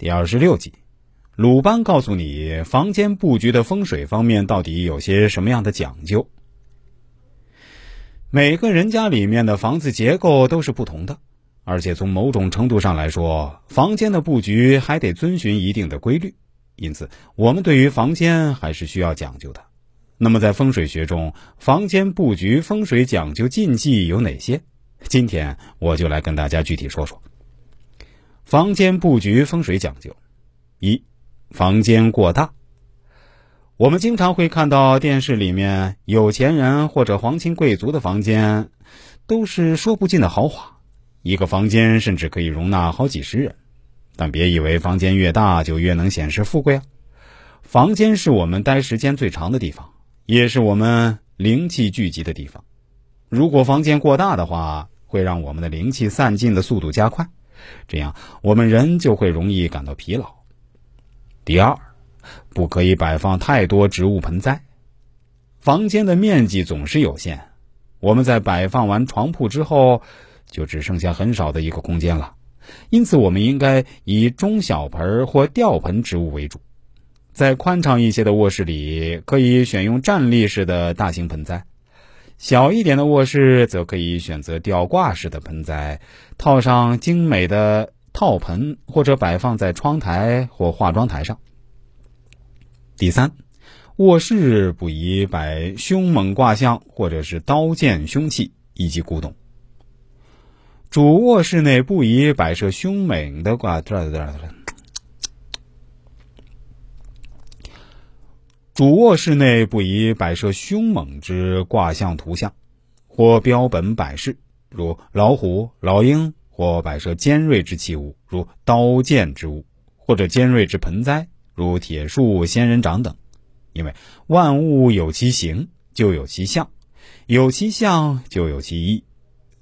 第二十六集，鲁班告诉你房间布局的风水方面到底有些什么样的讲究。每个人家里面的房子结构都是不同的，而且从某种程度上来说，房间的布局还得遵循一定的规律。因此，我们对于房间还是需要讲究的。那么，在风水学中，房间布局风水讲究禁忌有哪些？今天我就来跟大家具体说说。房间布局风水讲究：一、房间过大。我们经常会看到电视里面有钱人或者皇亲贵族的房间，都是说不尽的豪华，一个房间甚至可以容纳好几十人。但别以为房间越大就越能显示富贵啊！房间是我们待时间最长的地方，也是我们灵气聚集的地方。如果房间过大的话，会让我们的灵气散尽的速度加快。这样，我们人就会容易感到疲劳。第二，不可以摆放太多植物盆栽。房间的面积总是有限，我们在摆放完床铺之后，就只剩下很少的一个空间了。因此，我们应该以中小盆或吊盆植物为主。在宽敞一些的卧室里，可以选用站立式的大型盆栽。小一点的卧室则可以选择吊挂式的盆栽，套上精美的套盆，或者摆放在窗台或化妆台上。第三，卧室不宜摆凶猛卦象或者是刀剑凶器以及古董。主卧室内不宜摆设凶猛的挂。主卧室内不宜摆设凶猛之卦象图像，或标本摆饰，如老虎、老鹰；或摆设尖锐之器物，如刀剑之物，或者尖锐之盆栽，如铁树、仙人掌等。因为万物有其形，就有其象；有其象，就有其意。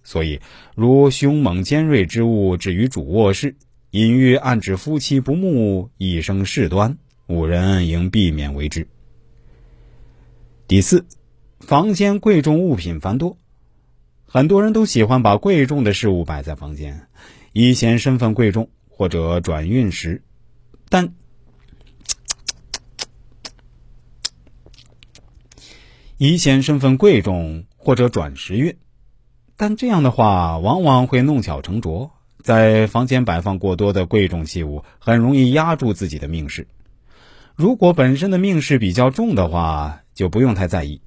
所以，如凶猛尖锐之物置于主卧室，隐喻暗指夫妻不睦，一生事端，五人应避免为之。第四，房间贵重物品繁多，很多人都喜欢把贵重的事物摆在房间，以显身份贵重或者转运时。但以显身份贵重或者转时运，但这样的话往往会弄巧成拙，在房间摆放过多的贵重器物，很容易压住自己的命势。如果本身的命势比较重的话，就不用太在意，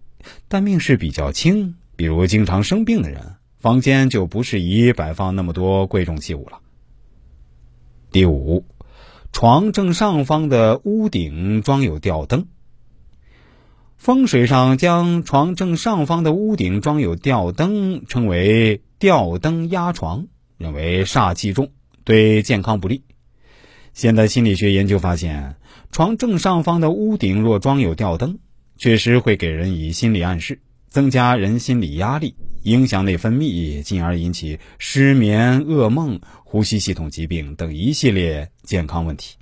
但命势比较轻，比如经常生病的人，房间就不适宜摆放那么多贵重器物了。第五，床正上方的屋顶装有吊灯。风水上将床正上方的屋顶装有吊灯称为吊灯压床，认为煞气重，对健康不利。现代心理学研究发现，床正上方的屋顶若装有吊灯。确实会给人以心理暗示，增加人心理压力，影响内分泌，进而引起失眠、噩梦、呼吸系统疾病等一系列健康问题。